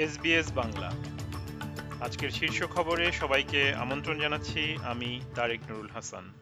SBS Bangla. আজকের শীর্ষ খবরে সবাইকে আমন্ত্রণ জানাচ্ছি আমি তারেক নুরুল হাসান।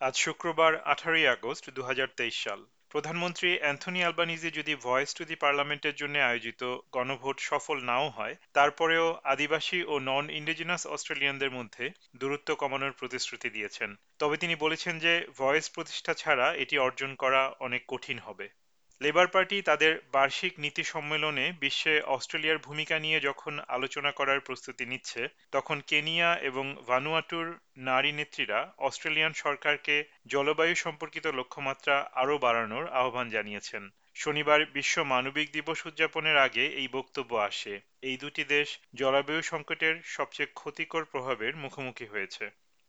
আজ শুক্রবার আঠারোই আগস্ট দু হাজার তেইশ সাল। প্রধানমন্ত্রী অ্যান্থনি আলবানিজি যদি ভয়েস টু দি পার্লামেন্টের জন্য আয়োজিত গণভোট সফল নাও হয়, তারপরেও আদিবাসী ও নন ইন্ডিজিনাস অস্ট্রেলিয়ানদের মধ্যে দূরত্ব কমানোর প্রতিশ্রুতি দিয়েছেন। তবে তিনি বলেছেন যে, ভয়েস প্রতিষ্ঠা ছাড়া এটি অর্জন করা অনেক কঠিন হবে। লেবার পার্টি তাদের বার্ষিক নীতি সম্মেলনে বিশ্বে অস্ট্রেলিয়ার ভূমিকা নিয়ে যখন আলোচনা করার প্রস্তুতি নিচ্ছে, তখন কেনিয়া এবং ভানুয়াটুর নারী নেত্রীরা অস্ট্রেলিয়ান সরকারকে জলবায়ু সম্পর্কিত লক্ষ্যমাত্রা আরও বাড়ানোর আহ্বান জানিয়েছেন। শনিবার বিশ্ব মানবিক দিবস উদযাপনের আগে এই বক্তব্য আসে। এই দুটি দেশ জলবায়ু সংকটের সবচেয়ে ক্ষতিকর প্রভাবের মুখোমুখি হয়েছে।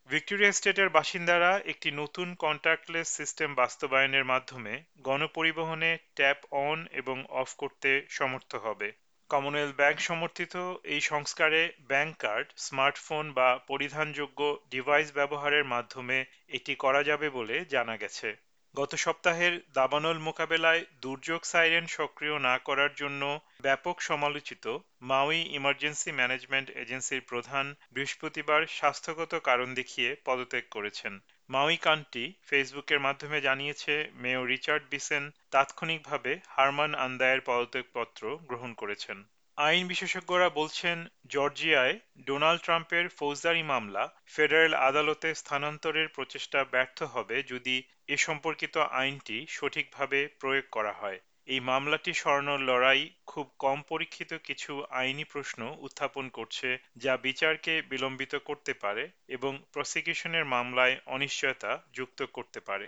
ভিক্টোরিয়া স্টেটের বাসিন্দারা একটি নতুন কন্ট্যাক্টলেস সিস্টেম বাস্তবায়নের মাধ্যমে গণপরিবহনে ট্যাপ অন এবং অফ করতে সমর্থ হবে। কমনওয়েলথ ব্যাংক সমর্থিত এই সংস্কারে ব্যাংক কার্ড স্মার্টফোন বা পরিধানযোগ্য ডিভাইস ব্যবহারের মাধ্যমে এটি করা যাবে বলে জানা গেছে। গত সপ্তাহের দাবানল মোকাবেলায় দুর্যোগ সাইরেন সক্রিয় না করার জন্য ব্যাপক সমালোচিত মাউই ইমার্জেন্সি ম্যানেজমেন্ট এজেন্সির প্রধান বৃহস্পতিবার স্বাস্থ্যগত কারণ দেখিয়ে পদত্যাগ করেছেন। মাউই কান্টি ফেসবুকের মাধ্যমে জানিয়েছে মেয়র রিচার্ড বিসেন তাৎক্ষণিকভাবে হারমান আন্দায়ের পদত্যাগপত্র গ্রহণ করেছেন। আইন বিশেষজ্ঞরা বলছেন, জর্জিয়ায় ডোনাল্ড ট্রাম্পের ফৌজদারি মামলা ফেডারেল আদালতে স্থানান্তরের প্রচেষ্টা ব্যর্থ হবে যদি এ সম্পর্কিত আইনটি সঠিকভাবে প্রয়োগ করা হয়। এই মামলাটি সরানোর লড়াই খুব কম পরীক্ষিত কিছু আইনি প্রশ্ন উত্থাপন করছে যা বিচারকে বিলম্বিত করতে পারে এবং প্রসিকিউশনের মামলায় অনিশ্চয়তা যুক্ত করতে পারে।